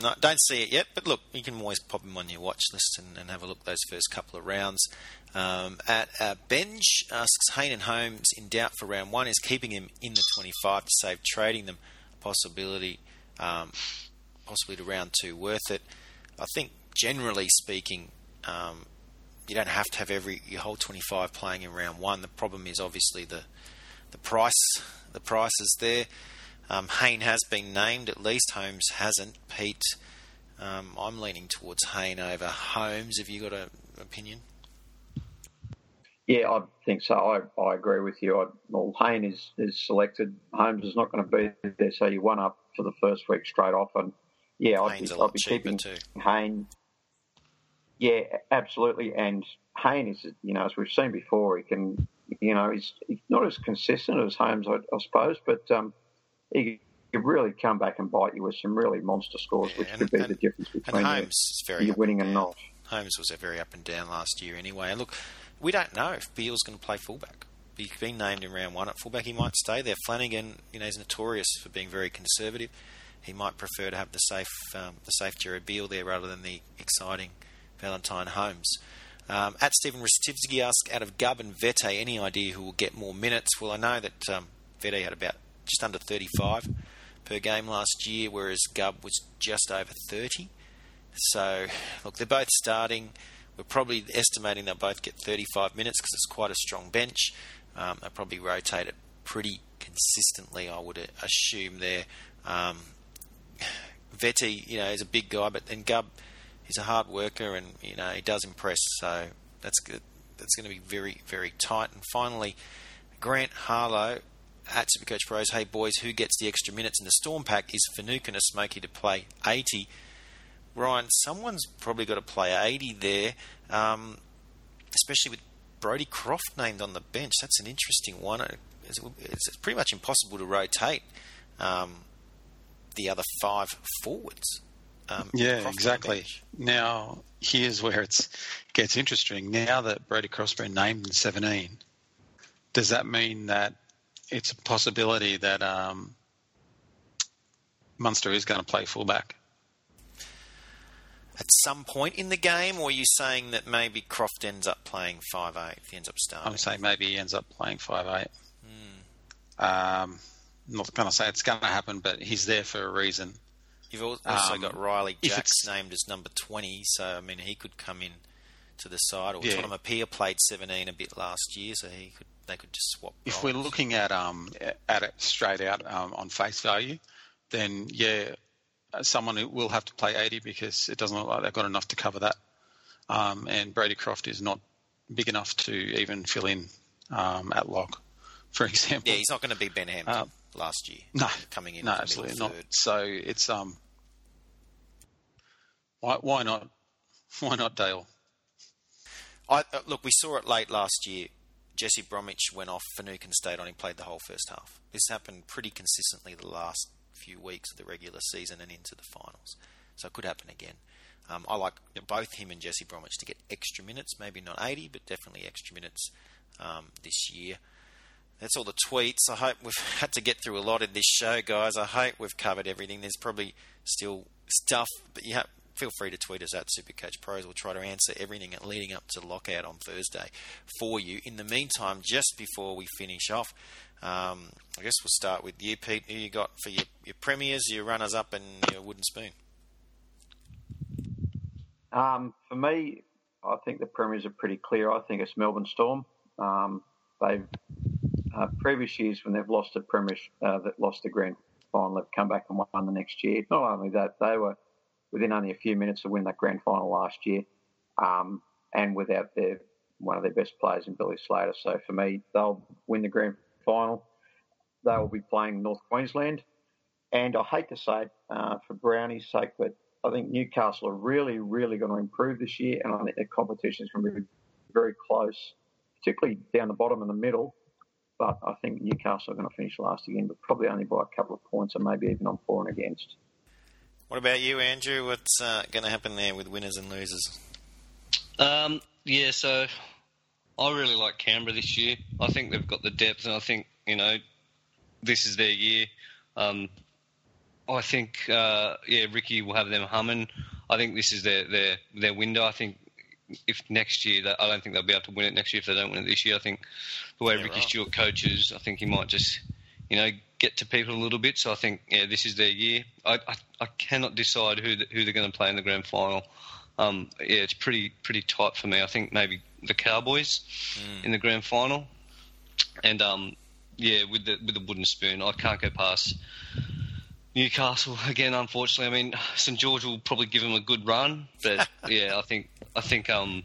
No, don't see it yet, but look, you can always pop him on your watch list and, and have a look those first couple of rounds. Um, at uh, Benj asks Hayne and Holmes in doubt for round one is keeping him in the 25 to save trading them. Possibility, um, possibly to round two worth it. I think generally speaking, um, you don't have to have every your whole 25 playing in round one. The problem is obviously the the price. The price is there. Um, Hayne has been named, at least Holmes hasn't. Pete, um, I'm leaning towards Hayne over Holmes. Have you got an opinion? Yeah, I think so. I, I agree with you. I, well, Hayne is, is selected. Holmes is not going to be there, so you one up for the first week straight off. And yeah, I'd be, I'd be keeping too. Hayne. Yeah, absolutely. And Hayne is, you know, as we've seen before, he can, you know, he's, he's not as consistent as Holmes, I, I suppose, but um, he could really come back and bite you with some really monster scores, yeah, which and, could be and, the difference between you winning and, and not. Holmes was very up and down last year anyway. And look, we don't know if Beale's going to play fullback. He's been named in round one at fullback. He might stay there. Flanagan, you know, is notorious for being very conservative. He might prefer to have the safe, um, the safe Jared Beale there rather than the exciting Valentine Holmes. Um, at Stephen Ristivsky asks, out of Gubb and Vete, any idea who will get more minutes? Well, I know that um, Vete had about just under 35 per game last year, whereas Gubb was just over 30. So, look, they're both starting. We're probably estimating they'll both get 35 minutes because it's quite a strong bench. Um, they'll probably rotate it pretty consistently, I would assume there. Um, Vete, you know, is a big guy, but then Gubb, he's a hard worker and, you know, he does impress. So that's good. That's going to be very, very tight. And finally, Grant Harlow at Supercoach Pros, hey boys, who gets the extra minutes in the Storm Pack? Is Finucane a smoky to play 80? Ryan, someone's probably got to play 80 there, um, especially with Brodie Croft named on the bench. That's an interesting one. It's, it's pretty much impossible to rotate um, the other five forwards. Um, Yeah, exactly. Now, here's where it gets interesting. Now that Brody Croft's been named in 17, does that mean that it's a possibility that um, Munster is going to play fullback? At some point in the game, or are you saying that maybe Croft ends up playing five eight? He ends up starting. I'm saying maybe he ends up playing 5'8. Um, not going to say it's going to happen, but he's there for a reason. You've also Um, got Riley Jacks named as number 20, so I mean he could come in to the side. Or Yeah. Tottenham Appear played 17 a bit last year, so he could they could just swap. If roles. we're looking at um, at it straight out um, on face value, then yeah, uh, someone will have to play 80 because it doesn't look like they've got enough to cover that. Um, and Brodie Croft is not big enough to even fill in um, at lock, for example. yeah, he's not going to be Ben Hampton Um, last year. no, coming in no, as a middle absolutely not. So it's um, why why not why not Dale? I, uh, look, we saw it late last year. Jesse Bromwich went off. Finucane stayed on. He played the whole first half. This happened pretty consistently the last few weeks of the regular season and into the finals. So it could happen again. Um, I like both him and Jesse Bromwich to get extra minutes, maybe not 80, but definitely extra minutes um, this year. That's all the tweets. I hope we've had to get through a lot in this show, guys. I hope we've covered everything. There's probably still stuff, but you have, feel free to tweet us at Supercoach Pros. We'll try to answer everything leading up to lockout on Thursday for you. In the meantime, just before we finish off, um, I guess we'll start with you, Pete. Who you got for your, your premiers, your runners up, and your wooden spoon? Um, for me, I think the premiers are pretty clear. I think it's Melbourne Storm. Um, they've uh, previous years when they've lost a premiers, uh, that lost the grand final, they've come back and won the next year. Not only that, they were within only a few minutes of winning that grand final last year, um, and without their one of their best players in Billy Slater. So for me, they'll win the grand final. They will be playing North Queensland, and I hate to say it uh, for Brownie's sake, but I think Newcastle are really, really going to improve this year, and I think their competition is going to be very close, particularly down the bottom and the middle. But I think Newcastle are going to finish last again, but probably only by a couple of points, and maybe even on for and against. What about you, Andrew? What's uh, going to happen there with winners and losers? Um, yeah, so I really like Canberra this year. I think they've got the depth, and I think you know this is their year. Um, I think uh, yeah, Ricky will have them humming. I think this is their their their window. I think if next year, I don't think they'll be able to win it next year if they don't win it this year. I think the way Yeah, Ricky right. Stuart coaches, I think he might just you know get to people a little bit. So I think yeah, this is their year. I I, I cannot decide who the, who they're going to play in the grand final. Um, yeah, it's pretty pretty tight for me. I think maybe the Cowboys in the grand final, and um, yeah, with the with the wooden spoon, I can't go past Newcastle again. Unfortunately, I mean St George will probably give them a good run, but yeah, I think I think um,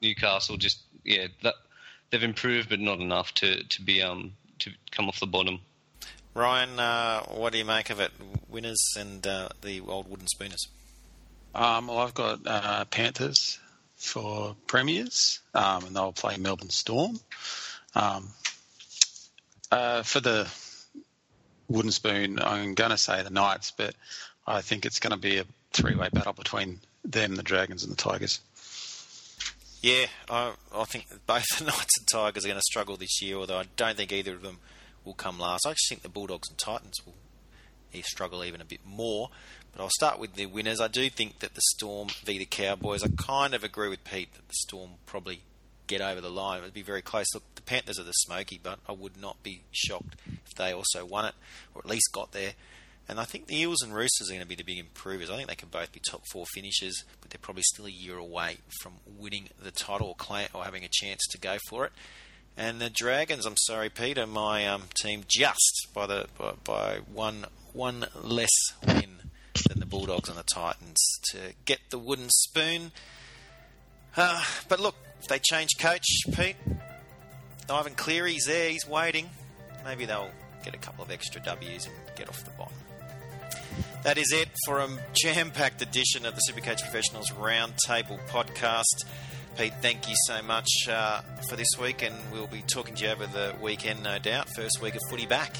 Newcastle just yeah that they've improved, but not enough to to be um to come off the bottom. Ryan, uh, what do you make of it? Winners and uh, the old wooden spooners. Um, well, I've got uh, Panthers for premiers, um, and they'll play Melbourne Storm. Um, uh, for the wooden spoon, I'm going to say the Knights, but I think it's going to be a three-way battle between them, the Dragons, and the Tigers. Yeah, I, I think both the Knights and Tigers are going to struggle this year, although I don't think either of them will come last. I actually think the Bulldogs and Titans will struggle even a bit more. But I'll start with the winners. I do think that the Storm v the Cowboys, I kind of agree with Pete that the Storm probably get over the line. It would be very close. Look, the Panthers are the smoky, but I would not be shocked if they also won it, or at least got there. And I think the Eels and Roosters are going to be the big improvers. I think they can both be top four finishers, but they're probably still a year away from winning the title or, claim, or having a chance to go for it. And the Dragons, I'm sorry, Peter, my um, team just by the by, by one one less win than the Bulldogs and the Titans to get the wooden spoon. Uh, but look, if they change coach, Pete, Ivan Cleary's there, he's waiting. Maybe they'll get a couple of extra W's and get off the bottom. That is it for a jam packed edition of the Supercoach Professionals Roundtable podcast. Pete, thank you so much uh, for this week, and we'll be talking to you over the weekend, no doubt. First week of footy back.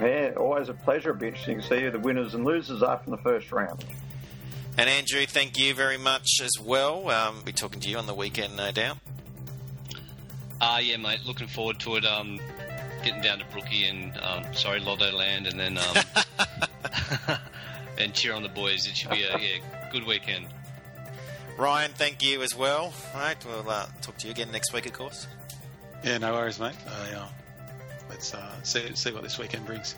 Yeah, always a pleasure. It'll be interesting to see who the winners and losers are from the first round. And Andrew, thank you very much as well. Um, be talking to you on the weekend, no doubt. Ah, uh, yeah, mate. Looking forward to it. Um, getting down to Brookie and um, sorry, Lotto Land, and then um, and cheer on the boys. It should be a yeah, good weekend. Ryan, thank you as well. All right, we'll uh, talk to you again next week, of course. Yeah, no worries, mate. Uh, let's uh, see see what this weekend brings.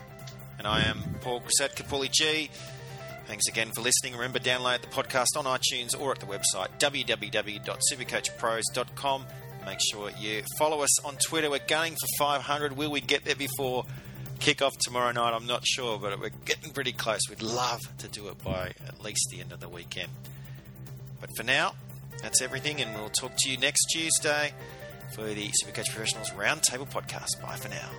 And I am Paul Grisette, Kapuli G. Thanks again for listening. Remember, download the podcast on iTunes or at the website www.supercoachpros.com. Make sure you follow us on Twitter. We're going for 500. Will we get there before kick-off tomorrow night? I'm not sure, but we're getting pretty close. We'd love to do it by at least the end of the weekend. But for now, that's everything, and we'll talk to you next Tuesday for the Supercoach Professionals Roundtable Podcast. Bye for now.